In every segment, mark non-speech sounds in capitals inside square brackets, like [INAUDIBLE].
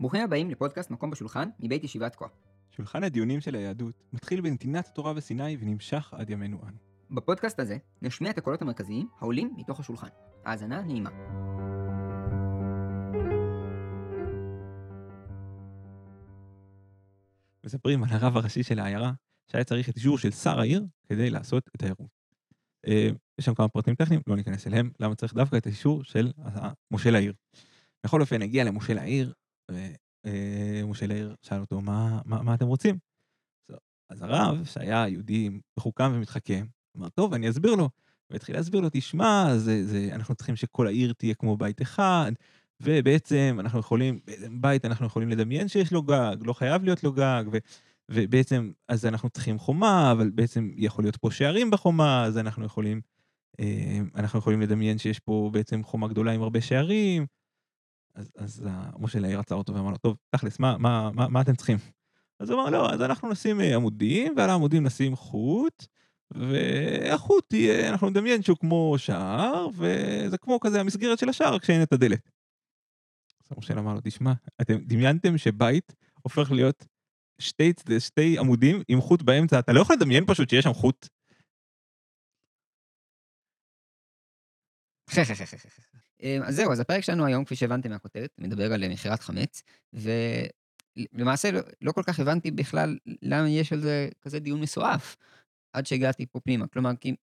ברוכים הבאים לפודקאסט מקום בשולחן מבית ישיבת כה. שולחן הדיונים של היהדות מתחיל בנתינת התורה בסיני ונמשך עד ימינו אנו. בפודקאסט הזה נשמיע את הקולות המרכזיים העולים מתוך השולחן. האזנה נעימה. מספרים על הרב הראשי של העיירה, שהיה צריך את אישור של שר העיר כדי לעשות את העירוב. אה, יש שם כמה פרטים טכניים, לא ניכנס אליהם, למה צריך דווקא את האישור של מושל העיר. בכל אופן, הגיע למושל העיר, ומושל העיר שאל אותו, מה, מה, מה אתם רוצים? אז הרב, שהיה יהודי מחוכם ומתחכם, אמר, טוב, אני אסביר לו. והתחיל להסביר לו, תשמע, זה, זה, אנחנו צריכים שכל העיר תהיה כמו בית אחד, ובעצם אנחנו יכולים, בית אנחנו יכולים לדמיין שיש לו גג, לא חייב להיות לו גג, ו, ובעצם, אז אנחנו צריכים חומה, אבל בעצם יכול להיות פה שערים בחומה, אז אנחנו יכולים, אה, אנחנו יכולים לדמיין שיש פה בעצם חומה גדולה עם הרבה שערים. אז, אז משה לעיר עצר אותו ואמר לו, טוב, תכלס, מה, מה, מה, מה אתם צריכים? אז הוא אמר, לא, אז אנחנו נשים אה, עמודים, ועל העמודים נשים חוט, והחוט תהיה, אנחנו נדמיין שהוא כמו שער, וזה כמו כזה המסגרת של השער כשאין את הדלת. אז משה אמר לו, תשמע, אתם דמיינתם שבית הופך להיות שתי, שתי עמודים עם חוט באמצע, אתה לא יכול לדמיין פשוט שיש שם חוט? [LAUGHS] אמ, אז זהו, אז הפרק שלנו היום, כפי שהבנתם מהכותרת, מדבר על מכירת חמץ, ולמעשה לא, לא כל כך הבנתי בכלל למה יש על זה כזה דיון מסועף, עד שהגעתי פה פנימה. כלומר, כי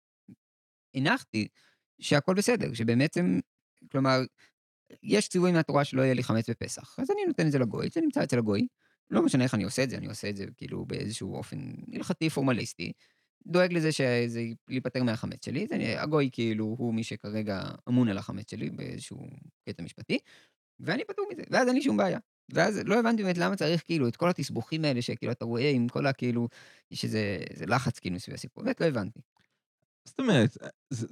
הנחתי שהכל בסדר, שבעצם, כלומר, יש ציווי מהתורה שלא יהיה לי חמץ בפסח, אז אני נותן את זה לגוי, זה נמצא אצל הגוי, לא משנה איך אני עושה את זה, אני עושה את זה כאילו באיזשהו אופן הלכתי פורמליסטי, דואג לזה שזה ייפטר מהחמץ שלי, זה, הגוי כאילו הוא מי שכרגע אמון על החמץ שלי באיזשהו קטע משפטי, ואני פטור מזה, ואז אין לי שום בעיה. ואז לא הבנתי באמת למה צריך כאילו את כל התסבוכים האלה שכאילו אתה רואה עם כל הכאילו, יש איזה לחץ כאילו סביב הסיפור, באמת לא הבנתי. זאת אומרת, זה,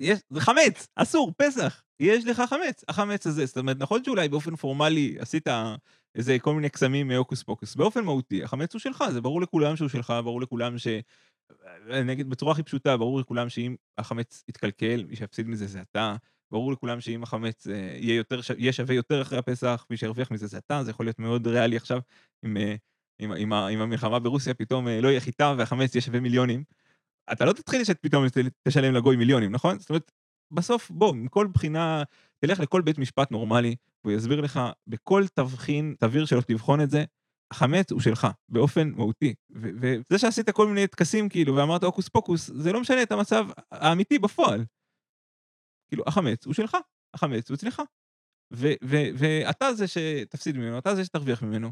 יש, זה חמץ, אסור, פסח, יש לך חמץ, החמץ הזה, זאת אומרת, נכון שאולי באופן פורמלי עשית איזה כל מיני קסמים מהוקוס פוקוס, באופן מהותי, החמץ הוא שלך, זה ברור לכולם שהוא שלך, ברור לכולם ש... אני אגיד בצורה הכי פשוטה, ברור לכולם שאם החמץ יתקלקל, מי שיפסיד מזה זה אתה. ברור לכולם שאם החמץ אה, יהיה, יותר, יהיה שווה יותר אחרי הפסח, מי שירוויח מזה זה אתה, זה יכול להיות מאוד ריאלי עכשיו, אם, אה, אם, אם, אם המלחמה ברוסיה פתאום אה, לא יהיה חיטה והחמץ יהיה שווה מיליונים. אתה לא תתחיל שפתאום תשלם לגוי מיליונים, נכון? זאת אומרת, בסוף, בוא, מכל בחינה, תלך לכל בית משפט נורמלי, והוא יסביר לך בכל תבחין, תבהיר שלא תבחון את זה, החמץ הוא שלך, באופן מהותי. וזה שעשית כל מיני טקסים כאילו, ואמרת הוקוס פוקוס, זה לא משנה את המצב האמיתי בפועל. כאילו, החמץ הוא שלך, החמץ הוא אצלך. ואתה זה שתפסיד ממנו, אתה זה שתרוויח ממנו.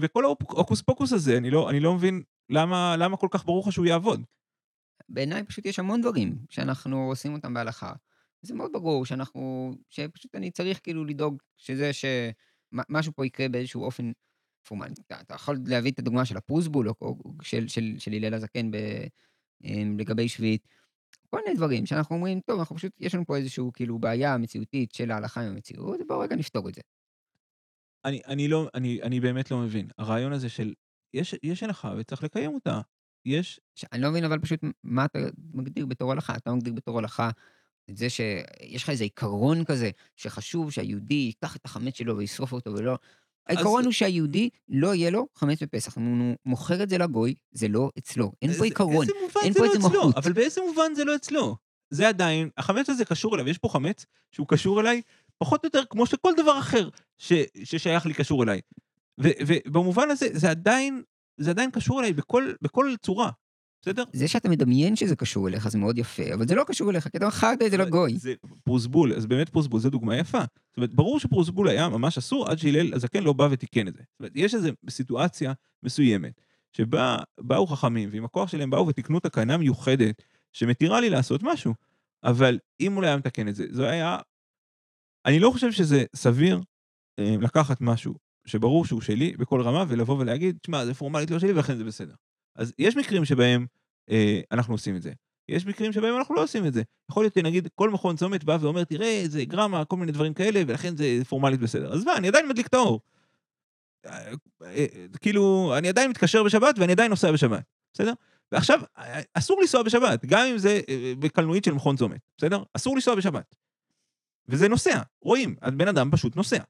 וכל ההוקוס פוקוס הזה, אני לא, אני לא מבין למה, למה כל כך ברור לך שהוא יעבוד. בעיניי פשוט יש המון דברים שאנחנו עושים אותם בהלכה. זה מאוד ברור שאנחנו, שפשוט אני צריך כאילו לדאוג שזה שמשהו פה יקרה באיזשהו אופן פורמלי. אתה, יכול להביא את הדוגמה של הפרוסבול, או, של, של, של הלל הזקן ב, אמ, לגבי שביעית. כל מיני דברים שאנחנו אומרים, טוב, אנחנו פשוט, יש לנו פה איזושהי כאילו בעיה מציאותית של ההלכה עם המציאות, בואו רגע נפתור את זה. אני, אני לא, אני, אני באמת לא מבין. הרעיון הזה של, יש, יש הלכה וצריך לקיים אותה. יש... אני לא מבין אבל פשוט מה אתה מגדיר בתור הלכה. אתה מגדיר בתור הלכה את זה שיש לך איזה עיקרון כזה, שחשוב שהיהודי ייקח את החמץ שלו וישרוף אותו ולא... העיקרון הוא שהיהודי לא יהיה לו חמץ בפסח. אם הוא מוכר את זה לגוי, זה לא אצלו. אין פה עיקרון, אין פה לא איזה מהות. אבל באיזה מובן זה לא אצלו? זה עדיין, החמץ הזה קשור אליו, יש פה חמץ שהוא קשור אליי פחות או יותר כמו שכל דבר אחר ש, ששייך לי קשור אליי. ובמובן הזה, זה עדיין, זה עדיין קשור אליי בכל, בכל צורה. בסדר? זה שאתה מדמיין שזה קשור אליך זה מאוד יפה, אבל זה לא קשור אליך, כי אתה את זה לגוי. זה פרוסבול, אז באמת פרוסבול זה דוגמה יפה. זאת אומרת, ברור שפרוסבול היה ממש אסור עד שהלל הזקן לא בא ותיקן את זה. זאת אומרת, יש איזו סיטואציה מסוימת, שבה באו חכמים, ועם הכוח שלהם באו ותיקנו תקנה מיוחדת, שמתירה לי לעשות משהו. אבל אם הוא לא היה מתקן את זה, זה היה... אני לא חושב שזה סביר אה, לקחת משהו שברור שהוא שלי בכל רמה, ולבוא ולהגיד, תשמע, זה פורמלית לא שלי ולכן זה בסדר. אז יש מקרים שבהם אה, אנחנו עושים את זה. יש מקרים שבהם אנחנו לא עושים את זה. יכול להיות, נגיד, כל מכון צומת בא ואומר, תראה, זה גרמה, כל מיני דברים כאלה, ולכן זה פורמלית בסדר. אז מה, אני עדיין מדליק את האור. אה, אה, כאילו, אני עדיין מתקשר בשבת ואני עדיין נוסע בשבת, בסדר? ועכשיו, אסור לנסוע בשבת, גם אם זה אה, בקלנועית של מכון צומת, בסדר? אסור לנסוע בשבת. וזה נוסע, רואים, הבן אדם פשוט נוסע.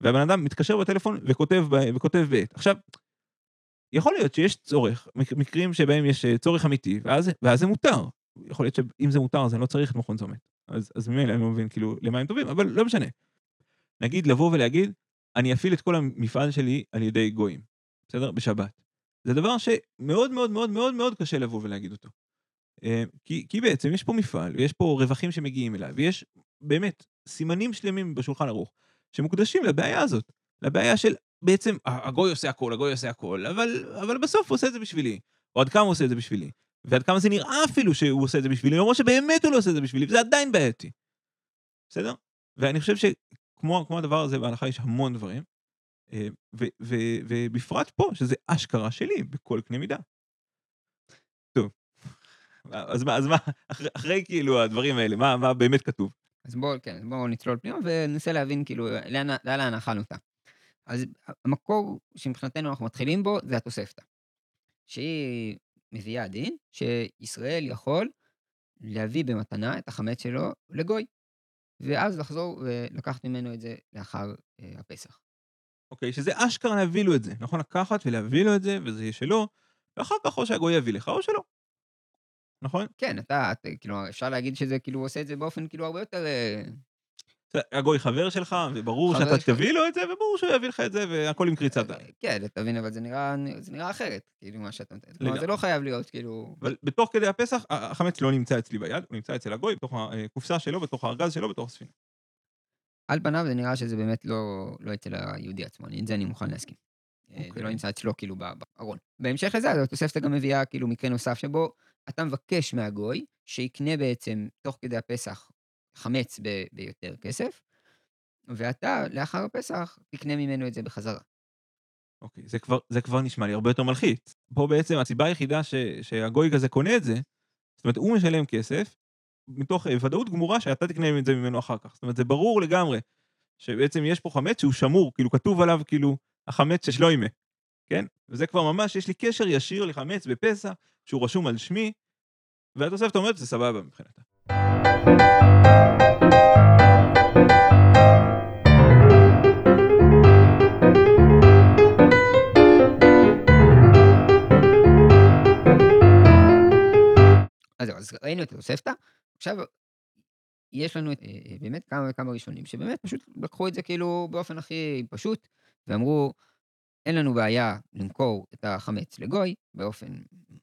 והבן אדם מתקשר בטלפון וכותב, וכותב בעט. עכשיו, יכול להיות שיש צורך, מק- מקרים שבהם יש אה, צורך אמיתי, ואז, ואז זה מותר. יכול להיות שאם זה מותר אז אני לא צריך את מכון צומת. אז, אז ממילא אני לא מבין כאילו למה הם טובים, אבל לא משנה. נגיד לבוא ולהגיד, אני אפעיל את כל המפעל שלי על ידי גויים, בסדר? בשבת. זה דבר שמאוד מאוד מאוד מאוד מאוד קשה לבוא ולהגיד אותו. אה, כי, כי בעצם יש פה מפעל, ויש פה רווחים שמגיעים אליי, ויש באמת סימנים שלמים בשולחן ערוך שמוקדשים לבעיה הזאת. לבעיה של בעצם, הגוי עושה הכל, הגוי עושה הכל, אבל, אבל בסוף הוא עושה את זה בשבילי. או עד כמה הוא עושה את זה בשבילי. ועד כמה זה נראה אפילו שהוא עושה את זה בשבילי, למרות שבאמת הוא לא עושה את זה בשבילי, וזה עדיין בעייתי. בסדר? ואני חושב שכמו הדבר הזה בהלכה יש המון דברים, אה, ו, ו, ובפרט פה, שזה אשכרה שלי בכל קנה מידה. טוב, אז מה, אז מה, אחרי, אחרי כאילו הדברים האלה, מה, מה באמת כתוב? אז בואו, כן, בואו נצלול פנימה וננסה להבין כאילו לאן, לאן אכלנו אותה. אז המקור שמבחינתנו אנחנו מתחילים בו זה התוספתא. שהיא מביאה דין שישראל יכול להביא במתנה את החמץ שלו לגוי, ואז לחזור ולקחת ממנו את זה לאחר אה, הפסח. אוקיי, שזה אשכרה להביא לו את זה, נכון? לקחת ולהביא לו את זה, וזה יהיה שלו, ואחר כך או שהגוי יביא לך או שלא. נכון? כן, אתה, את, כאילו, אפשר להגיד שזה כאילו עושה את זה באופן כאילו הרבה יותר... אה, הגוי חבר שלך, וברור שאתה. תביא לו את זה, וברור שהוא יביא לך את זה, והכל עם קריצת עין. כן, אתה מבין, אבל זה נראה, אחרת, כאילו, מה שאתה נותן. כלומר. זה לא חייב להיות, כאילו... אבל בתוך כדי הפסח, החמץ לא נמצא אצלי ביד, הוא נמצא אצל הגוי, בתוך הקופסה שלו, בתוך הארגז שלו, בתוך הספינה. על פניו זה נראה שזה באמת לא, לא אצל היהודי עצמו, את זה אני מוכן להסכים. אה, זה אוקיי. לא נמצא אצלו כאילו בארון. בהמשך לזה, התוספתא גם מביאה כאילו מקרה נוסף שבו אתה מבקש מהגוי שיקנה בעצם תוך כדי הפסח חמץ ב- ביותר כסף, ואתה לאחר הפסח תקנה ממנו את זה בחזרה. אוקיי, זה כבר, זה כבר נשמע לי הרבה יותר מלחיץ. פה בעצם הסיבה היחידה ש, שהגוי כזה קונה את זה, זאת אומרת, הוא משלם כסף, מתוך אה, ודאות גמורה שאתה תקנה את זה ממנו אחר כך. זאת אומרת, זה ברור לגמרי שבעצם יש פה חמץ שהוא שמור, כאילו כתוב עליו כאילו החמץ ששלוימה, כן? וזה כבר ממש, יש לי קשר ישיר לחמץ בפסח, שהוא רשום על שמי, והתוספת אומרת, זה סבבה מבחינתה. אז זהו, אז ראינו את התוספתא, עכשיו יש לנו אה, אה, באמת כמה וכמה ראשונים שבאמת פשוט לקחו את זה כאילו באופן הכי פשוט, ואמרו, אין לנו בעיה למכור את החמץ לגוי באופן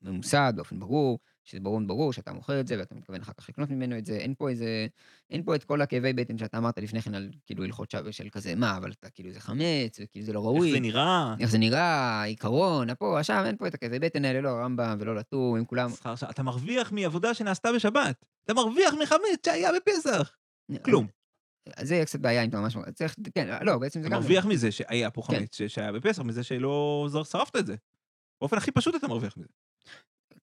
ממוסד, באופן ברור, שזה ברור ברור שאתה מוכר את זה ואתה מתכוון אחר כך לקנות ממנו את זה, אין פה איזה, אין פה את כל הכאבי בטן שאתה אמרת לפני כן על כאילו הלכות שווה של כזה, מה, אבל אתה כאילו זה חמץ, וכאילו זה לא ראוי. איך זה נראה? איך זה נראה, עיקרון, פה, שם, אין פה את הכאבי בטן האלה, לא הרמב"ם ולא לטור, הם כולם... שכר ש- אתה מרוויח מעבודה שנעשתה בשבת. אתה מרוויח מחמץ שהיה בפסח. כלום. אז זה יהיה קצת בעיה אם אתה ממש... צריך, כן, לא, בעצם זה אתה גם... מרוויח מזה שהיה פה כן. חמץ שהיה בפסח, מזה שלא שרפת את זה. באופן הכי פשוט אתה מרוויח מזה.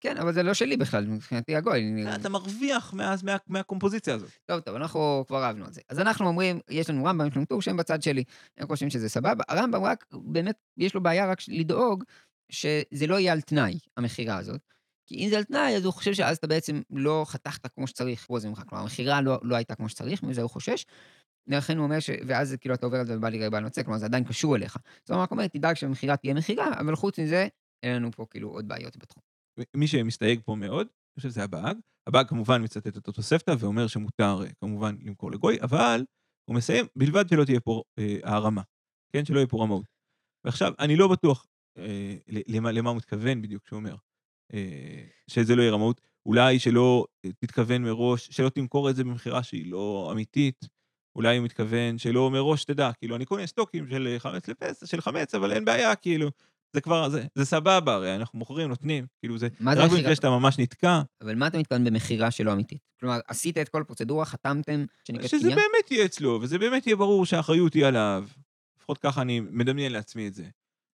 כן, אבל זה לא שלי בכלל, מבחינתי הגוי. אני- אתה מרוויח מה- מהקומפוזיציה הזאת. טוב, טוב, אנחנו כבר רבנו על זה. אז אנחנו אומרים, יש לנו רמב"ם, יש לנו טור שהם בצד שלי, הם חושבים שזה סבבה. הרמב"ם רק, באמת, יש לו בעיה רק לדאוג שזה לא יהיה על תנאי, המכירה הזאת. כי אם זה על תנאי, אז הוא חושב שאז אתה בעצם לא חתכת כמו שצריך, פה זה ממך. כלומר, המכירה לא, לא הייתה כמו שצריך, מזה הוא חושש. ולכן הוא אומר ש... ואז כאילו אתה עובר על זה ובא לי בל נוצא, כלומר זה עדיין קשור אליך. זאת אומרת, רק אומר, תדאג שהמכירה תהיה מכירה, אבל חוץ מזה, אין לנו פה כאילו עוד בעיות בתחום. מי שמסתייג פה מאוד, אני חושב שזה הבאג. הבאג כמובן מצטט את התוספתא ואומר שמותר אה, כמובן למכור לגוי, אבל הוא מסיים, בלבד שלא תהיה פה אה, הערמה, כן? שלא יהיה פה רמאות. ועכשיו, אני לא בטוח אה, למה, למה הוא מתכוון בדיוק כשהוא אומר אה, שזה לא יהיה רמאות. אולי שלא אה, תתכוון מראש, שלא תמכור את זה במכירה שהיא לא אמיתית. אולי הוא מתכוון שלא מראש תדע, כאילו, אני קונה סטוקים של חמץ לפסח, של חמץ, אבל אין בעיה, כאילו. זה כבר, זה, זה סבבה, הרי אנחנו מוכרים, נותנים, כאילו זה, מה זה רק? במקרה שאתה ממש נתקע, אבל מה אתה מתכוון במכירה שלא אמיתית? כלומר, עשית את כל הפרוצדורה, חתמתם, שנקראת שזה קניין? באמת יהיה אצלו, וזה באמת יהיה ברור שהאחריות היא עליו. לפחות ככה אני מדמיין לעצמי את זה.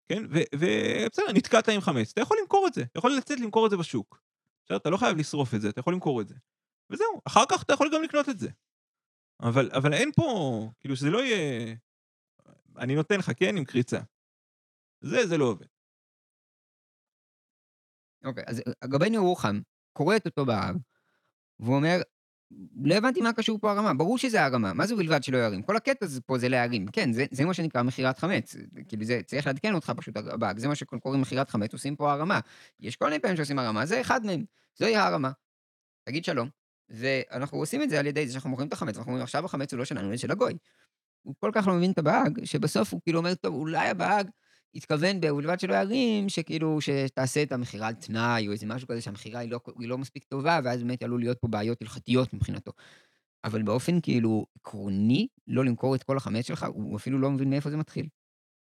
כן? ובסדר, נתקעת עם חמץ, אתה יכול למכור את זה, אתה יכול לצאת למכור את זה בשוק. בסדר, אתה לא חייב לשרוף את זה, אתה יכול למכור את זה. וזהו, אחר כך אתה יכול גם לקנות את זה. אבל, אבל אין פה, כאילו שזה לא יהיה... אני נותן לך, כן, עם קריצה. זה, זה לא עובד. אוקיי, אז רבנו ירוחם קורא את אותו בהר, והוא אומר, לא הבנתי מה קשור פה הרמה, ברור שזה הרמה, מה זה ובלבד שלא ירים? כל הקטע פה זה להרים, כן, זה, זה מה שנקרא מכירת חמץ, כאילו זה, צריך לעדכן אותך פשוט, הבאג, זה מה שקוראים מכירת חמץ, עושים פה הרמה. יש כל מיני פעמים שעושים הרמה, זה אחד מהם, זוהי הרמה. תגיד שלום, ואנחנו עושים את זה על ידי זה שאנחנו מוכרים את החמץ, אנחנו אומרים עכשיו החמץ הוא לא שלנו, זה של הגוי. הוא כל כך לא מבין את הבאג, שבסוף הוא כאילו אומר, טוב, אולי הבאג התכוון ובלבד שלא ירים, שכאילו, שתעשה את המכירה על תנאי, או איזה משהו כזה שהמכירה היא לא, היא לא מספיק טובה, ואז באמת עלול להיות פה בעיות הלכתיות מבחינתו. אבל באופן כאילו עקרוני, לא למכור את כל החמץ שלך, הוא אפילו לא מבין מאיפה זה מתחיל.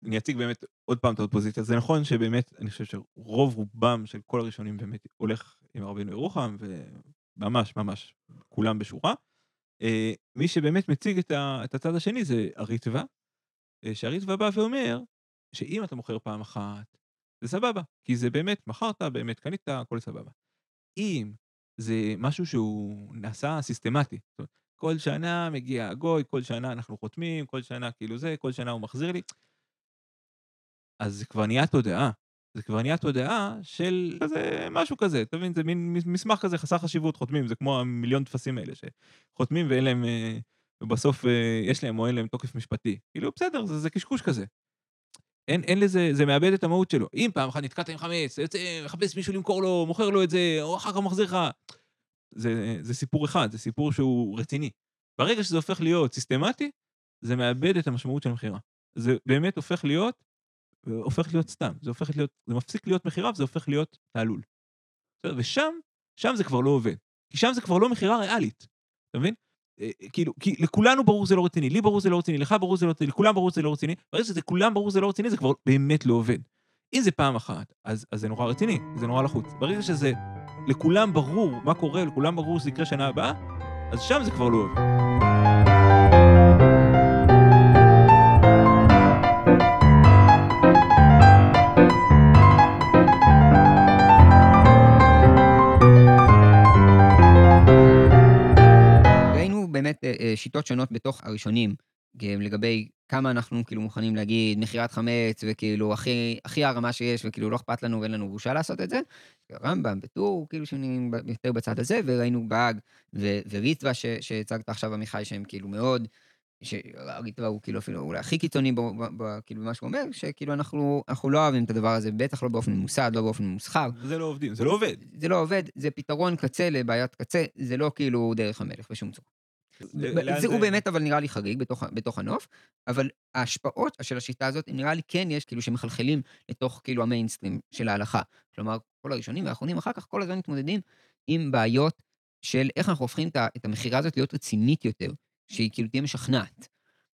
אני אציג באמת עוד פעם את האופוזיציה. זה נכון שבאמת, אני חושב שרוב רובם של כל הראשונים באמת הולך עם רבינו ירוחם, וממש ממש כולם בשורה. אה, מי שבאמת מציג את הצד השני זה הריטב"א, אה, שהריטב"א בא ואומר, שאם אתה מוכר פעם אחת, זה סבבה, כי זה באמת, מכרת, באמת קנית, הכל סבבה. אם זה משהו שהוא נעשה סיסטמטי, זאת אומרת, כל שנה מגיע הגוי, כל שנה אנחנו חותמים, כל שנה כאילו זה, כל שנה הוא מחזיר לי, אז זה כבר נהיה תודעה. זה כבר נהיה תודעה של כזה, משהו כזה, אתה מבין? זה מין מסמך כזה חסר חשיבות, חותמים, זה כמו המיליון טפסים האלה, שחותמים ואין להם, אה, ובסוף אה, יש להם או אין להם תוקף משפטי. כאילו, בסדר, זה, זה קשקוש כזה. אין, אין לזה, זה מאבד את המהות שלו. אם פעם אחת נתקעת עם חמץ, יוצא, מחפש מישהו למכור לו, מוכר לו את זה, או אחר כך מחזיר לך. זה, זה סיפור אחד, זה סיפור שהוא רציני. ברגע שזה הופך להיות סיסטמטי, זה מאבד את המשמעות של מכירה. זה באמת הופך להיות, הופך להיות סתם. זה הופך להיות, זה מפסיק להיות מכירה וזה הופך להיות תעלול. ושם, שם זה כבר לא עובד. כי שם זה כבר לא מכירה ריאלית. אתה מבין? אה, כאילו, כי לכולנו ברור זה לא רציני, לי ברור זה לא רציני, לך ברור זה לא רציני, לכולם ברור זה לא רציני, ברגע שזה כולם ברור זה לא רציני, זה כבר באמת לא עובד. אם זה פעם אחת, אז, אז זה נורא רציני, זה נורא לחוץ. ברגע שזה לכולם ברור מה קורה, לכולם ברור שזה יקרה שנה הבאה, אז שם זה כבר לא עובד. באמת אה, אה, שיטות שונות בתוך הראשונים, לגבי כמה אנחנו כאילו מוכנים להגיד מכירת חמץ, וכאילו הכי, הכי הרמה שיש, וכאילו לא אכפת לנו ואין לנו בושה לעשות את זה. רמב"ם וטור, כאילו שנהיים יותר בצד הזה, וראינו באג וריטווה שהצגת עכשיו, עמיחי, שהם כאילו מאוד, שריטווה הוא כאילו אפילו אולי הכי קיצוני ב, ב, ב, כאילו במה שהוא אומר, שכאילו אנחנו, אנחנו לא אוהבים את הדבר הזה, בטח לא באופן ממוסד, לא באופן ממוסחר. זה לא עובדים, זה לא עובד. זה לא עובד, זה פתרון קצה לבעיית קצה, זה לא כאילו דרך המלך בשום צורה. זה הוא באמת אבל נראה לי חריג בתוך, הנוף, אבל ההשפעות של השיטה הזאת, נראה לי כן יש כאילו שמחלחלים לתוך כאילו המיינסטרים של ההלכה. כלומר, כל הראשונים והאחרונים אחר כך כל הזמן מתמודדים עם בעיות של איך אנחנו הופכים את המכירה הזאת להיות רצינית יותר, שהיא כאילו תהיה משכנעת.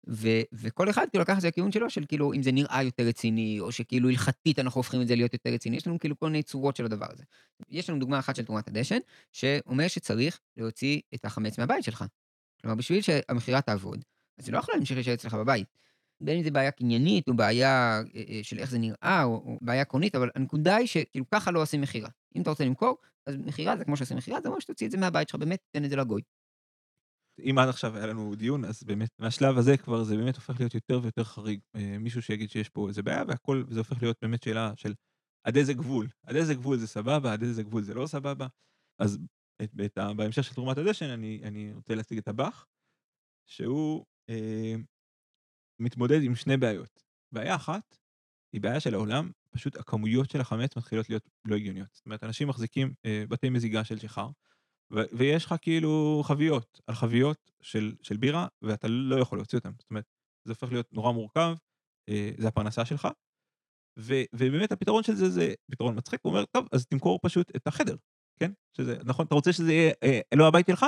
ו- וכל אחד כאילו לקח את זה לכיוון שלו, של כאילו אם זה נראה יותר רציני, או שכאילו הלכתית אנחנו הופכים את זה להיות יותר רציני, יש לנו כאילו כל מיני צורות של הדבר הזה. יש לנו דוגמה אחת של תרומת הדשן, שאומר שצריך להוציא את החמץ מהבית שלך. כלומר, בשביל שהמכירה תעבוד, אז זה לא יכול להמשיך להישאר אצלך בבית. בין אם זה בעיה קניינית, או בעיה אה, אה, של איך זה נראה, או, או בעיה עקרונית, אבל הנקודה היא שכאילו ככה לא עושים מכירה. אם אתה רוצה למכור, אז מכירה זה כמו שעושים מכירה, זה אומר שתוציא את זה מהבית שלך, באמת, תן את זה לגוי. אם עד עכשיו היה לנו דיון, אז באמת, מהשלב הזה כבר זה באמת הופך להיות יותר ויותר חריג. אה, מישהו שיגיד שיש פה איזה בעיה והכל, וזה הופך להיות באמת שאלה של עד איזה גבול. עד איזה גבול זה סבבה, עד איזה גבול זה לא סבבה. אז את, את, בהמשך של תרומת הדשן, אני, אני רוצה להציג את הבאך, שהוא אה, מתמודד עם שני בעיות. בעיה אחת היא בעיה של העולם, פשוט הכמויות של החמץ מתחילות להיות לא הגיוניות. זאת אומרת, אנשים מחזיקים אה, בתי מזיגה של שיכר, ויש לך כאילו חביות על חביות של, של בירה, ואתה לא יכול להוציא אותן. זאת אומרת, זה הופך להיות נורא מורכב, אה, זה הפרנסה שלך, ו- ובאמת הפתרון של זה זה פתרון מצחיק, הוא אומר, טוב, אז תמכור פשוט את החדר. כן? שזה, נכון, אתה רוצה שזה יהיה אה, לא הבית שלך?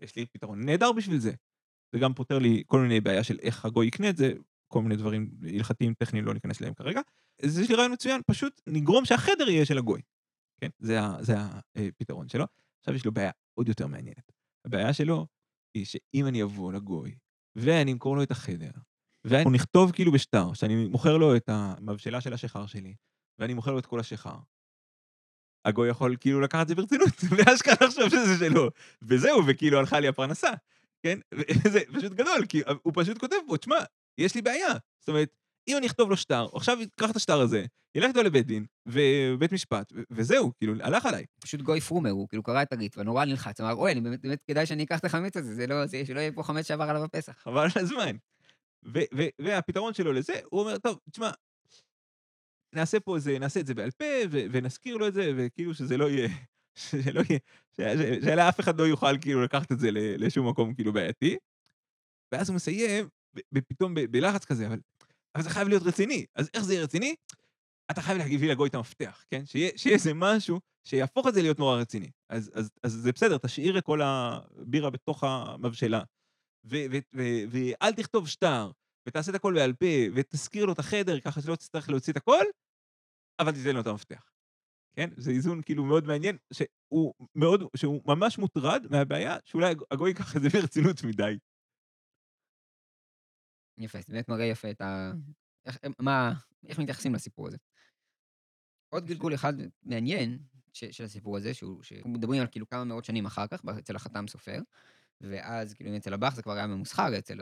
יש לי פתרון נהדר בשביל זה. זה גם פותר לי כל מיני בעיה של איך הגוי יקנה את זה, כל מיני דברים הלכתיים טכניים לא ניכנס אליהם כרגע. אז יש לי רעיון מצוין, פשוט נגרום שהחדר יהיה של הגוי. כן? זה, זה הפתרון שלו. עכשיו יש לו בעיה עוד יותר מעניינת. הבעיה שלו היא שאם אני אבוא לגוי, ואני אמכור לו את החדר, ואנחנו נכתוב כאילו בשטר, שאני מוכר לו את המבשלה של השיכר שלי, ואני מוכר לו את כל השיכר, הגוי יכול כאילו לקחת את זה ברצינות, [LAUGHS] ואשכרה לחשוב שזה שלו, וזהו, וכאילו הלכה לי הפרנסה, כן? זה פשוט גדול, כי הוא פשוט כותב פה, תשמע, יש לי בעיה. זאת אומרת, אם אני אכתוב לו שטר, עכשיו ייקח את השטר הזה, ילך איתו לבית דין, ובית משפט, וזהו, כאילו, הלך עליי. פשוט גוי פרומר, הוא כאילו קרא את הריטווה, נורא נלחץ, אמר, אוי, אני באמת, באמת כדאי שאני אקח את החמץ הזה, זה לא, זה, שלא יהיה פה חמץ שעבר עליו הפסח. חבל על הזמן. והפתרון שלו לזה, הוא אומר, טוב, תשמע, נעשה פה איזה, נעשה את זה בעל פה, ונזכיר לו את זה, וכאילו שזה לא יהיה, [LAUGHS] שלא יהיה, שאף אחד לא יוכל כאילו לקחת את זה לשום מקום כאילו בעייתי. ואז הוא מסיים, פתאום בלחץ כזה, אבל, אבל זה חייב להיות רציני. אז איך זה יהיה רציני? אתה חייב להגיד לגוי את המפתח, כן? שיהיה, שיהיה איזה משהו שיהפוך את זה להיות נורא רציני. אז, אז, אז זה בסדר, תשאיר את כל הבירה בתוך המבשלה. ואל תכתוב שטר, ותעשה את הכל בעל פה, ותזכיר לו את החדר, ככה שלא תצטרך להוציא את הכל, אבל תיתן לו את המפתח. כן? זה איזון כאילו מאוד מעניין, שהוא מאוד, שהוא ממש מוטרד מהבעיה שאולי הגוי ייקח את זה ברצינות מדי. יפה, זה באמת מראה יפה את ה... איך, מה, איך מתייחסים לסיפור הזה. עוד גלגול אחד מעניין ש, של הסיפור הזה, שהוא, שאנחנו מדברים על כאילו כמה מאות שנים אחר כך, אצל החתם סופר, ואז כאילו אצל הבח זה כבר היה ממוסחר, אצל,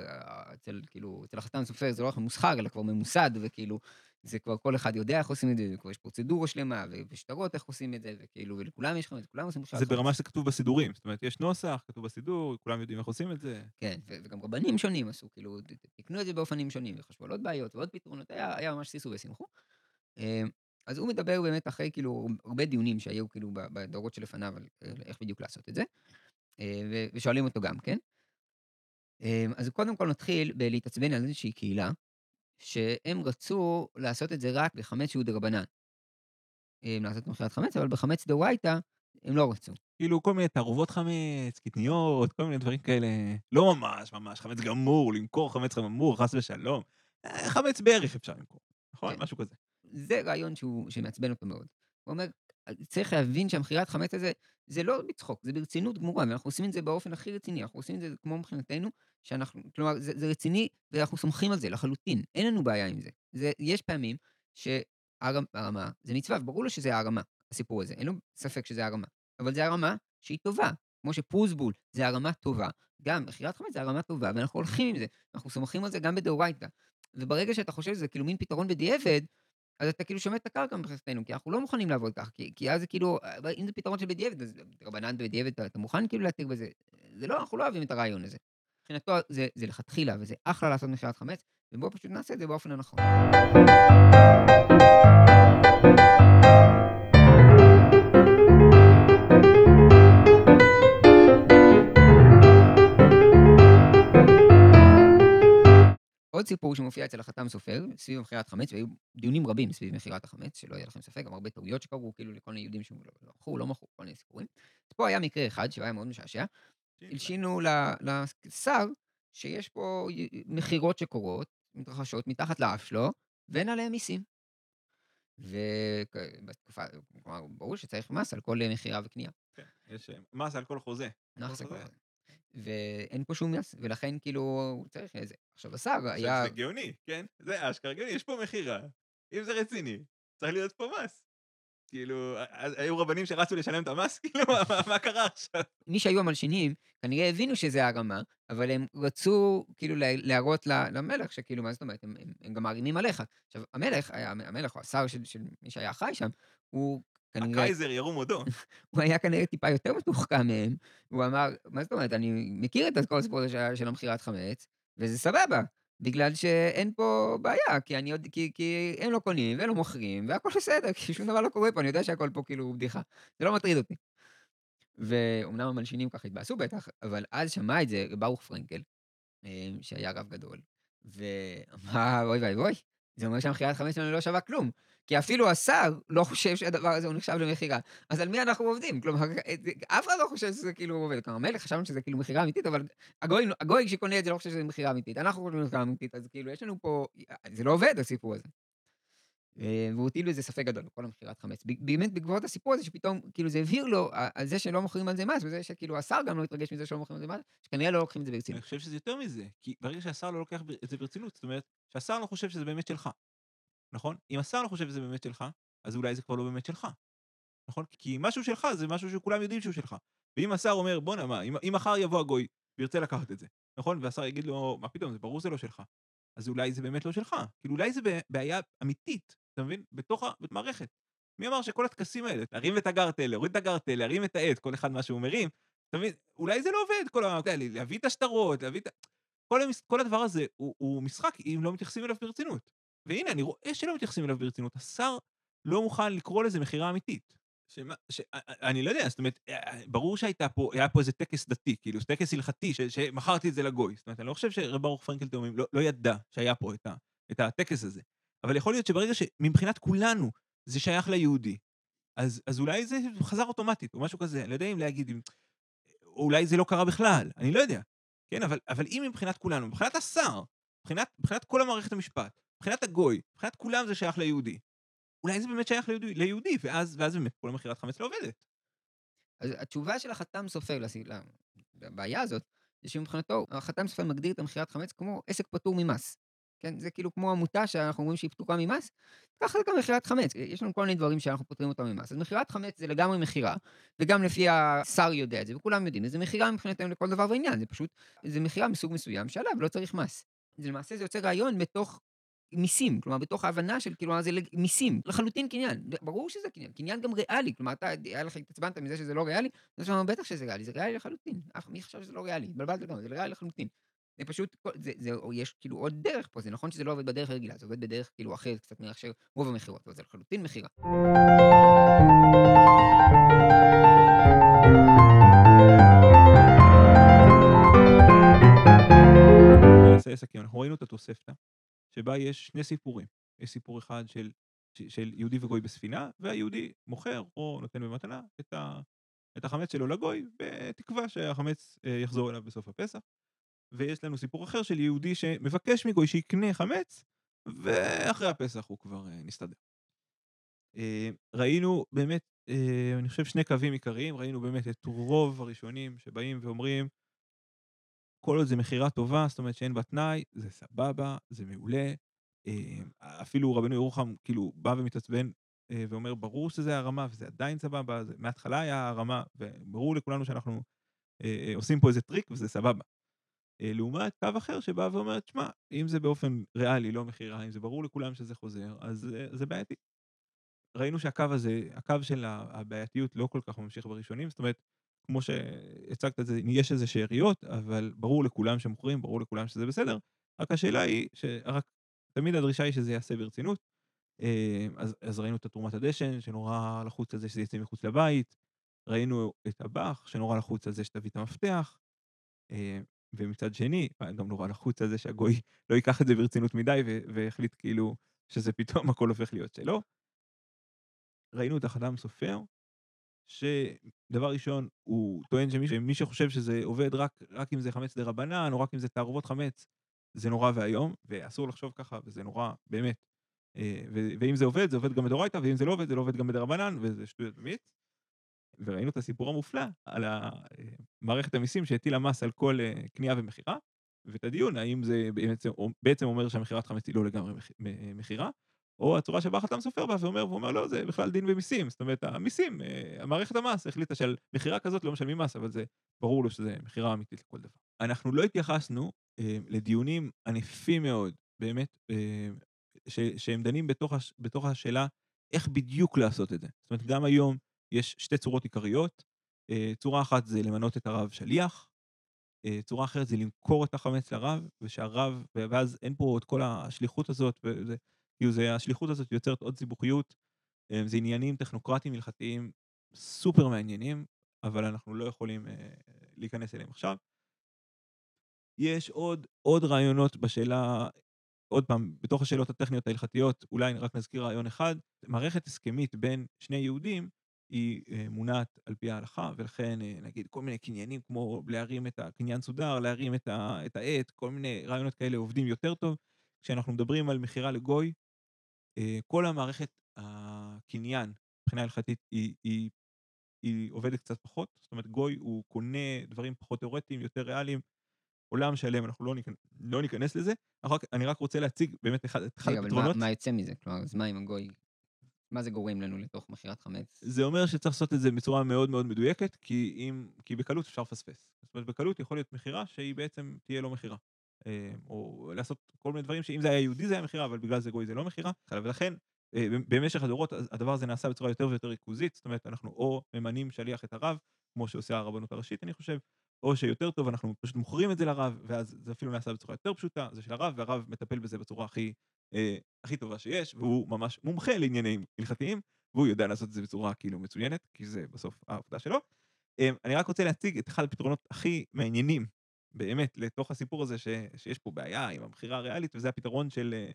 אצל כאילו, אצל החתם סופר זה לא רק ממוסחר, אלא כבר ממוסד, וכאילו, זה כבר כל אחד יודע איך עושים את זה, וכבר יש פרוצדורה שלמה, ושטרות איך עושים את זה, וכאילו, ולכולם יש חמץ, כולם עושים מושג. זה ברמה שזה כתוב בסידורים, זאת אומרת, יש נוסח, כתוב בסידור, כולם יודעים איך עושים את זה. כן, וגם רבנים שונים עשו, כאילו, תקנו את זה באופנים שונים, וחשבו על עוד בעיות ועוד פתרונות, היה, היה ממש סיסו ושמחו. אה, אז הוא מדבר באמת אחרי כאילו הרבה דיונים שהיו כאילו בדורות שלפניו על איך בדיוק לעשות את זה, אה, ושואלים אותו גם, כן? אה, אז קודם כל נתחיל בלהתעצבן על איזושהי קהילה, שהם רצו לעשות את זה רק בחמץ שהוא דרבנן. לעשות מכירת חמץ, אבל בחמץ דאורייתא הם לא רצו. כאילו כל מיני תערובות חמץ, קטניות, כל מיני דברים כאלה. לא ממש, ממש, חמץ גמור, למכור חמץ גמור, חס ושלום. אה, חמץ בערך אפשר למכור, נכון? כן. משהו כזה. זה רעיון שהוא, שמעצבן אותו מאוד. הוא אומר, צריך להבין שהמכירת חמץ הזה, זה לא בצחוק, זה ברצינות גמורה, ואנחנו עושים את זה באופן הכי רציני, אנחנו עושים את זה כמו מבחינתנו, שאנחנו, כלומר, זה, זה רציני, ואנחנו סומכים על זה לחלוטין, אין לנו בעיה עם זה. זה יש פעמים שהרמה, זה מצווה, ברור לו שזה הרמה, הסיפור הזה, אין לו ספק שזה הרמה, אבל זה הרמה שהיא טובה, כמו שפרוסבול זה הרמה טובה, גם מכירת חמץ זה הרמה טובה, ואנחנו הולכים עם זה, אנחנו סומכים על זה גם בדאורייתא. וברגע שאתה חושב שזה כאילו מין פתרון בדיעבד, אז אתה כאילו שומט את הקרקע מבחינתנו, כי אנחנו לא מוכנים לעבוד ככה, כי, כי אז זה כאילו, אם זה פתרון של בדיעבד, אז רבנן בדיעבד, אתה, אתה מוכן כאילו להתיר בזה? זה לא, אנחנו לא אוהבים את הרעיון הזה. מבחינתו זה, זה לכתחילה, וזה אחלה לעשות מכירת חמץ, ובואו פשוט נעשה את זה באופן הנכון. עוד סיפור שמופיע אצל החתם סופר, סביב מכירת חמץ, והיו דיונים רבים סביב מכירת החמץ, שלא יהיה לכם ספק, גם הרבה טעויות שקרו, כאילו לכל מיני יהודים שמכרו, לא מכרו, כל מיני סיפורים. אז פה היה מקרה אחד שהיה מאוד משעשע, הלשינו לשר שיש פה מכירות שקורות, מתרחשות מתחת לאף שלו, ואין עליהן מיסים. ובתקופה, כלומר, ברור שצריך מס על כל מכירה וקנייה. כן, יש מס על כל חוזה. מס על כל חוזה. ואין פה שום מס, ולכן כאילו הוא צריך איזה. עכשיו השר היה... זה גאוני, כן? זה אשכרה גאוני, יש פה מכירה. אם זה רציני, צריך להיות פה מס. כאילו, היו רבנים שרצו לשלם את המס? [LAUGHS] כאילו, מה קרה עכשיו? מי שהיו המלשינים, כנראה הבינו שזה הרמה, אבל הם רצו כאילו להראות למלך שכאילו, מה זאת אומרת, הם, הם, הם גם מערימים עליך. עכשיו, המלך, היה, המלך או השר של, של מי שהיה חי שם, הוא כנראה... הקייזר ירום הודו. [LAUGHS] הוא היה כנראה טיפה יותר מתוחכם מהם, הוא אמר, מה זאת אומרת, אני מכיר את כל הסיפור הזה של המכירת חמץ, וזה סבבה. בגלל שאין פה בעיה, כי, אני, כי, כי הם לא קונים והם לא מוכרים, והכל בסדר, [LAUGHS] כי שום דבר לא קורה פה, אני יודע שהכל פה כאילו בדיחה. זה לא מטריד אותי. ואומנם המלשינים ככה התבאסו בטח, אבל אז שמע את זה ברוך פרנקל, אה, שהיה רב גדול, ואמר, אוי ואבוי, זה אומר שהמכירת חמש שלנו לא שווה כלום. כי אפילו השר לא חושב שהדבר הזה הוא נחשב למכירה. אז על מי אנחנו עובדים? כלומר, אף אחד לא חושב שזה כאילו עובד. כלומר, מלך חשבנו שזה כאילו מכירה אמיתית, אבל הגוי, הגוי שקונה את זה לא חושב שזה מכירה אמיתית. אנחנו חושבים מכירה אמיתית, אז כאילו, יש לנו פה... זה לא עובד, הסיפור הזה. והוא הטיל בזה ספק גדול, כל המכירת חמץ. באמת בעקבות הסיפור הזה, שפתאום, כאילו, זה הבהיר לו על זה שלא מוכרים על זה מס, וזה שכאילו השר גם לא התרגש מזה שלא מוכרים על זה מס, שכנראה לא לוקחים את זה ברצינות. אני חושב שזה יותר מזה, כי ברגע שהשר לא לוקח את זה ברצינות, זאת אומרת, שהשר לא חושב שזה באמת שלך. נכון? אם השר לא חושב שזה באמת שלך, אז אולי זה כבר לא באמת שלך. נכון? כי משהו שלך זה משהו שכולם יודעים שהוא שלך. ואם השר אומר, בואנה, מה, אם, מחר יבוא הגוי וירצה לקחת את זה, נכון? והשר יגיד לו, מה פתאום, זה ברור זה לא שלך. אז אולי זה באמת לא שלך. כאילו, אולי זה בעיה אמיתית, אתה מבין? בתוך המערכת. מי אמר שכל הטקסים האלה, להרים את הגרטל, להוריד את הגרטל, להרים את העט, כל אחד מה שהוא מרים, אתה מבין? אולי זה לא עובד, כל ה... להביא את השטרות, להביא את. כל, המש... כל הדבר הזה הוא, הוא משחק אם לא מתייחסים אליו ברצינות. והנה, אני רואה שלא מתייחסים אליו ברצינות. השר לא מוכן לקרוא לזה מכירה אמיתית. שמה, ש... אני לא יודע, זאת אומרת, ברור שהייתה פה, היה פה איזה טקס דתי, כאילו, טקס הלכתי, ש... שמכרתי את זה לגוי. זאת אומרת, אני לא חושב שרב ברוך פרנקל תאומים לא, לא ידע שהיה פה את, ה... את הטקס הזה. אבל יכול להיות שברגע שמבחינת כולנו זה שייך ליהודי, אז, אז אולי זה חזר אוטומטית, או משהו כזה, אני לא יודע אם להגיד, אם... אולי זה לא קרה בכלל, אני לא יודע. כן, אבל, אבל אם מבחינת כולנו, מבחינת השר, מבחינת, מבחינת כל המערכת המשפט, מבחינת הגוי, מבחינת כולם זה שייך ליהודי, אולי זה באמת שייך ליהודי, ליהודי ואז, ואז באמת כל המכירת חמץ לא עובדת. אז התשובה של החתם סופר לבעיה הזאת, זה שמבחינתו, החתם סופר מגדיר את המכירת חמץ כמו עסק פטור ממס. כן, זה כאילו כמו עמותה שאנחנו אומרים שהיא פתורה ממס, ככה זה גם מכירת חמץ, יש לנו כל מיני דברים שאנחנו פותרים אותם ממס. אז מכירת חמץ זה לגמרי מכירה, וגם לפי השר יודע את זה, וכולם יודעים, זה מכירה מבחינתנו לכל דבר ועניין, זה פשוט, זה מכירה מסוג מסוים שעליו לא צריך מס. זה למעשה זה יוצא רעיון בתוך מיסים, כלומר בתוך ההבנה של כאילו זה מיסים, לחלוטין קניין, ברור שזה קניין, קניין גם ריאלי, כלומר אתה, היה לך התעצבנת מזה שזה לא ריאלי, אז בטח שזה ריאלי, זה ריאלי לחלוטין, אף מי חשב שזה לא ריאלי, התבלבלת לגמרי, זה ריאלי לחלוטין. זה פשוט, זה, זה, יש כאילו עוד דרך פה, זה נכון שזה לא עובד בדרך הרגילה, זה עובד בדרך כאילו אחרת קצת מאיך שרוב המכירות, אבל זה לחלוטין מכירה. אנחנו ראינו את התוספתא, שבה יש שני סיפורים. יש סיפור אחד של, של יהודי וגוי בספינה, והיהודי מוכר או נותן במתנה את, ה, את החמץ שלו לגוי, בתקווה שהחמץ אה, יחזור אליו בסוף הפסח. ויש לנו סיפור אחר של יהודי שמבקש מגוי שיקנה חמץ, ואחרי הפסח הוא כבר uh, נסתדר. Uh, ראינו באמת, אני חושב שני קווים עיקריים, ראינו באמת את רוב הראשונים שבאים ואומרים, כל עוד זה מכירה טובה, זאת אומרת שאין בה תנאי, זה סבבה, זה מעולה. אפילו רבנו ירוחם כאילו בא ומתעצבן ואומר, ברור שזה הרמה וזה עדיין סבבה, זה מההתחלה היה הרמה, וברור לכולנו שאנחנו עושים פה איזה טריק וזה סבבה. אה, לעומת קו אחר שבא ואומר, תשמע, אם זה באופן ריאלי, לא מכירה, אם זה ברור לכולם שזה חוזר, אז אה, זה בעייתי. ראינו שהקו הזה, הקו של הבעייתיות לא כל כך ממשיך בראשונים, זאת אומרת, כמו שהצגת את זה, יש איזה שאריות, אבל ברור לכולם שמוכרים, ברור לכולם שזה בסדר, רק השאלה היא, שרק תמיד הדרישה היא שזה ייעשה ברצינות. אה, אז, אז ראינו את תרומת הדשן, שנורא לחוץ על זה שזה יצא מחוץ לבית, ראינו את הבח, שנורא לחוץ על זה שתביא את המפתח, ומצד שני, גם נורא לחוץ על זה שהגוי לא ייקח את זה ברצינות מדי והחליט כאילו שזה פתאום הכל הופך להיות שלו. ראינו את החתם סופר, שדבר ראשון, הוא טוען שמי, שמי שחושב שזה עובד רק, רק אם זה חמץ דה רבנן, או רק אם זה תערובות חמץ, זה נורא ואיום, ואסור לחשוב ככה, וזה נורא, באמת. אה, ואם זה עובד, זה עובד גם בדאורייתא, ואם זה לא עובד, זה לא עובד גם בדה רבנן, וזה שטויות במיץ. וראינו את הסיפור המופלא על מערכת המיסים שהטילה מס על כל אה, קנייה ומכירה, ואת הדיון האם זה בעצם, בעצם אומר שהמכירת חמץ היא לא לגמרי מכירה, או הצורה שבה חתם סופר בא ואומר, ואומר לא, זה בכלל דין במיסים, זאת אומרת, המיסים, אה, המערכת המס החליטה שעל מכירה כזאת לא משלמים מס, אבל זה ברור לו שזה מכירה אמיתית לכל דבר. אנחנו לא התייחסנו אה, לדיונים ענפים מאוד, באמת, אה, שהם דנים בתוך, הש, בתוך השאלה איך בדיוק לעשות את זה. זאת אומרת, גם היום יש שתי צורות עיקריות. אה, צורה אחת זה למנות את הרב שליח, אה, צורה אחרת זה למכור את החמץ לרב, ושהרב, ואז אין פה את כל השליחות הזאת, וזה, כאילו זה, השליחות הזאת יוצרת עוד סיבוכיות. אה, זה עניינים טכנוקרטיים הלכתיים סופר מעניינים, אבל אנחנו לא יכולים להיכנס אליהם עכשיו. יש עוד, עוד רעיונות בשאלה, עוד פעם, בתוך השאלות הטכניות ההלכתיות, אולי רק נזכיר רעיון אחד, מערכת הסכמית בין שני יהודים היא אה, מונעת על פי ההלכה, ולכן אה, נגיד כל מיני קניינים כמו להרים את הקניין סודר, להרים את, העט, כל מיני רעיונות כאלה עובדים יותר טוב. כשאנחנו מדברים על מכירה לגוי, אה, כל המערכת הקניין מבחינה הלכתית היא, היא, היא עובדת קצת פחות, זאת אומרת גוי הוא קונה דברים פחות תיאורטיים, יותר ריאליים, עולם שלם, אנחנו לא ניכנס, לא ניכנס לזה, אני רק רוצה להציג באמת אחד, אחד הפתרונות. אבל מה, מה יוצא מזה? כלומר, אז מה אם הגוי מה זה גורם לנו לתוך מכירת חמץ? זה אומר שצריך לעשות את זה בצורה מאוד מאוד מדויקת, כי, אם, כי בקלות אפשר לפספס. זאת אומרת, בקלות יכול להיות מכירה שהיא בעצם תהיה לא מכירה. אה, או לעשות כל מיני דברים שאם זה היה יהודי זה היה מכירה, אבל בגלל זה גוי זה לא מכירה. ולכן אה, במשך הדורות הדבר הזה נעשה בצורה יותר ויותר ריכוזית, זאת אומרת אנחנו או ממנים שליח את הרב, כמו שעושה הרבנות הראשית אני חושב, או שיותר טוב אנחנו פשוט מוכרים את זה לרב, ואז זה אפילו נעשה בצורה יותר פשוטה, זה של הרב, והרב מטפל בזה בצורה הכי, אה, הכי טובה שיש, והוא ממש מומחה לעניינים הלכתיים, והוא יודע לעשות את זה בצורה כאילו מצוינת, כי זה בסוף העבודה שלו. אני רק רוצה להציג את אחד הפתרונות הכי מעניינים, באמת, לתוך הסיפור הזה ש, שיש פה בעיה עם המכירה הריאלית, וזה הפתרון של אה,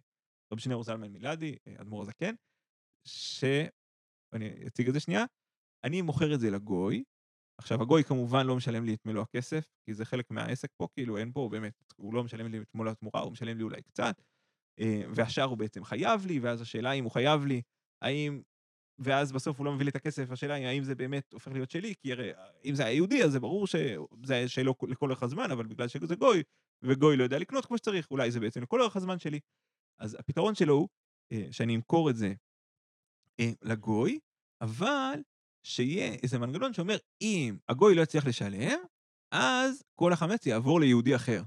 רבי שניאור זלמן מילדי, אה, אדמו"ר הזקן, שאני אציג את זה שנייה, אני מוכר את זה לגוי, עכשיו הגוי כמובן לא משלם לי את מלוא הכסף, כי זה חלק מהעסק פה, כאילו אין פה באמת, הוא לא משלם לי את מלוא התמורה, הוא משלם לי אולי קצת, אה, והשאר הוא בעצם חייב לי, ואז השאלה אם הוא חייב לי, האם, ואז בסוף הוא לא מביא לי את הכסף, השאלה היא האם זה באמת הופך להיות שלי, כי הרי אם זה היה יהודי אז זה ברור שזה היה שלו לכל אורך הזמן, אבל בגלל שזה גוי, וגוי לא יודע לקנות כמו שצריך, אולי זה בעצם לכל אורך הזמן שלי. אז הפתרון שלו הוא אה, שאני אמכור את זה אה, לגוי, אבל שיהיה איזה מנגנון שאומר, אם הגוי לא יצליח לשלם, אז כל החמץ יעבור ליהודי אחר.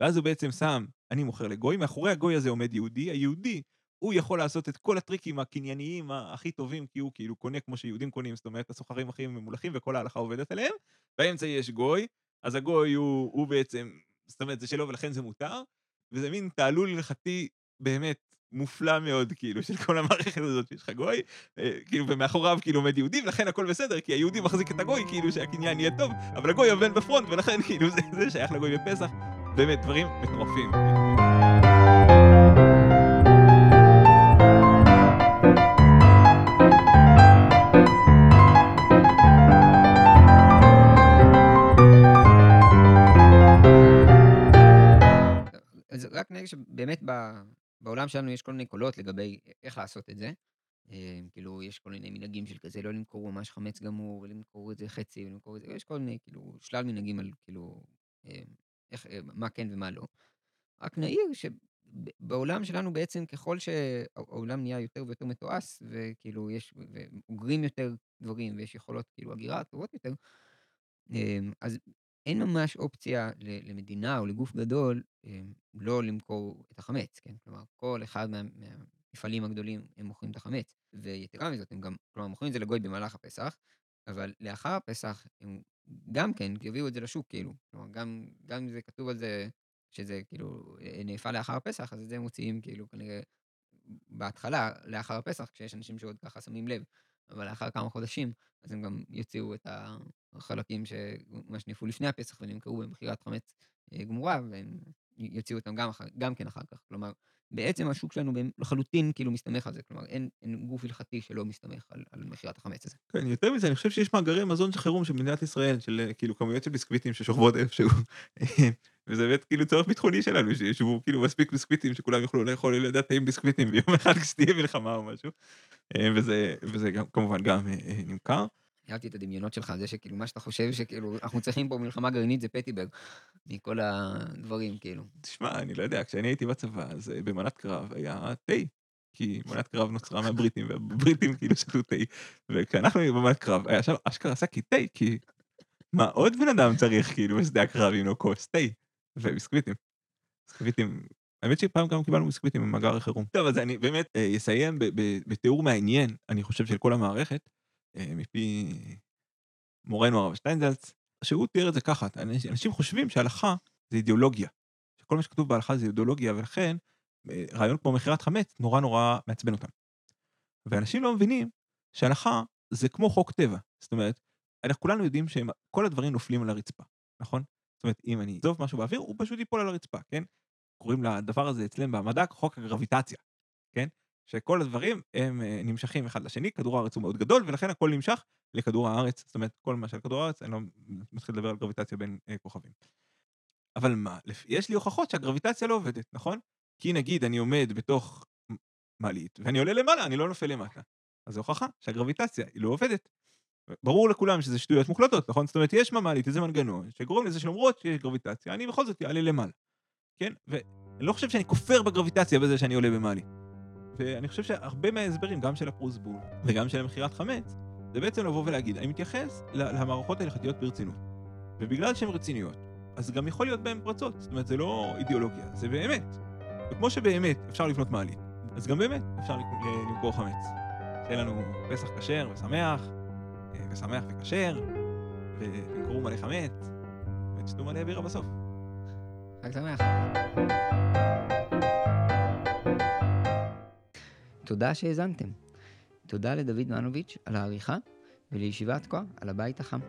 ואז הוא בעצם שם, אני מוכר לגוי, מאחורי הגוי הזה עומד יהודי, היהודי, הוא יכול לעשות את כל הטריקים הקנייניים הכי טובים, כי הוא כאילו קונה כמו שיהודים קונים, זאת אומרת, הסוחרים הכי ממולכים וכל ההלכה עובדת עליהם. באמצע יש גוי, אז הגוי הוא, הוא בעצם, זאת אומרת, זה שלו ולכן זה מותר, וזה מין תעלול הלכתי באמת מופלא מאוד, כאילו, של כל המערכת הזאת, שיש לך גוי, אה, כאילו, ומאחוריו כאילו עומד יהודי, ולכן הכל בסדר, כי היהודי מחזיק את הגוי, כאילו, שהקניין יהיה טוב, אבל הגוי עובד בפרונט, ולכן [LAUGHS] כאילו, זה, זה שייך לגוי בפסח. באמת, דברים מטורפים. שבאמת בעולם שלנו יש כל מיני קולות לגבי איך לעשות את זה. אה, כאילו, יש כל מיני מנהגים של כזה, לא למכור ממש חמץ גמור, ולמכור את זה חצי, ולמכור את זה, יש כל מיני, כאילו, שלל מנהגים על, כאילו, אה, איך, אה, מה כן ומה לא. רק נעיר שבעולם שלנו בעצם, ככל שהעולם נהיה יותר ויותר מתועש, וכאילו, יש, ואוגרים יותר דברים, ויש יכולות, כאילו, הגירה טובות יותר, אז אין ממש אופציה למדינה או לגוף גדול לא למכור את החמץ, כן? כלומר, כל אחד מה, מהמפעלים הגדולים הם מוכרים את החמץ, ויתרה מזאת, הם גם, כלומר, מוכרים את זה לגוי במהלך הפסח, אבל לאחר הפסח הם גם כן יביאו את זה לשוק, כאילו. כלומר, גם, אם זה כתוב על זה שזה כאילו נאפה לאחר הפסח, אז את זה הם מוציאים כאילו כנראה בהתחלה, לאחר הפסח, כשיש אנשים שעוד ככה שמים לב, אבל לאחר כמה חודשים, אז הם גם יוציאו את החלקים שמה שנפו לפני הפסח ונמכרו במכירת חמץ אה, גמורה, והם יוציאו אותם גם, אחר, גם כן אחר כך. כלומר, בעצם השוק שלנו לחלוטין כאילו מסתמך על זה, כלומר אין, אין גוף הלכתי שלא מסתמך על, על מכירת החמץ הזה. כן, יותר מזה, אני חושב שיש מאגרי מזון של חירום של מדינת ישראל, של כאילו כמויות של ביסקוויטים ששוכבות איפשהו, [LAUGHS] וזה באמת כאילו צורך ביטחוני שלנו, שישבו כאילו מספיק ביסקוויטים שכולם יוכלו לאכול לדעת טעים ביסקוויטים ביום אחד כשתהיה מלחמה או משהו, אה, וזה, וזה גם, כמובן גם אה, נמכר. אהבתי את הדמיונות שלך, זה שכאילו מה שאתה חושב שכאילו אנחנו צריכים פה מלחמה גרעינית זה פטיברג, מכל הדברים כאילו. תשמע, אני לא יודע, כשאני הייתי בצבא, אז אה, במנת קרב היה תה. כי מנת קרב נוצרה מהבריטים, והבריטים כאילו שתו תה. וכשאנחנו היינו במנת קרב, היה שם אשכרה שקי תה, כי מה עוד בן אדם צריך כאילו בשדה הקרב עם לא כוס תה וביסקוויטים. ביסקוויטים, האמת שפעם גם קיבלנו ביסקוויטים ממאגר החירום. טוב, אז אני באמת אה, אסיים בתיאור מעניין, אני חושב, של כל המערכת. אה, מפי מורנו הרב שטיינזלץ, שהוא תיאר את זה ככה, אנשים חושבים שהלכה זה אידיאולוגיה, שכל מה שכתוב בהלכה זה אידיאולוגיה, ולכן אה, רעיון כמו מכירת חמץ נורא נורא מעצבן אותם. ואנשים לא מבינים שהלכה זה כמו חוק טבע, זאת אומרת, אנחנו כולנו יודעים שכל הדברים נופלים על הרצפה, נכון? זאת אומרת, אם אני אעזוב משהו באוויר, הוא פשוט ייפול על הרצפה, כן? קוראים לדבר הזה אצלם במדע חוק הגרביטציה, כן? שכל הדברים הם אה, נמשכים אחד לשני, כדור הארץ הוא מאוד גדול, ולכן הכל נמשך לכדור הארץ, זאת אומרת, כל מה שעל כדור הארץ, אני לא מתחיל לדבר על גרביטציה בין אה, כוכבים. אבל מה, יש לי הוכחות שהגרביטציה לא עובדת, נכון? כי נגיד אני עומד בתוך מעלית, ואני עולה למעלה, אני לא נופל למטה. אז זו הוכחה שהגרביטציה היא לא עובדת. ברור לכולם שזה שטויות מוחלטות, נכון? זאת אומרת, יש במעלית איזה מנגנון שגורם לזה שלמרות שיש גרביטציה, אני בכל זאת אעלה למעלה. כן? ואני לא חושב שאני כופר בגרביטציה בזה שאני עולה במעלית. ואני חושב שהרבה מההסברים, גם של הפרוסבול וגם של המכירת חמץ, זה בעצם לבוא ולהגיד, אני מתייחס למערכות ההלכתיות ברצינות. ובגלל שהן רציניות, אז גם יכול להיות בהם פרצות. זאת אומרת, זה לא אידיאולוגיה, זה באמת. וכמו שבאמת אפשר לבנות מעלית, אז גם באמת אפשר למכור חמץ. שיהיה לנו פסח כשר ושמח, אה, ושמח וכשר, ותמכרו מלא חמץ, ותשתו מלא בירה בסוף. חג שמח. תודה שהאזנתם. תודה לדוד מנוביץ' על העריכה, ולישיבת כה על הבית החם.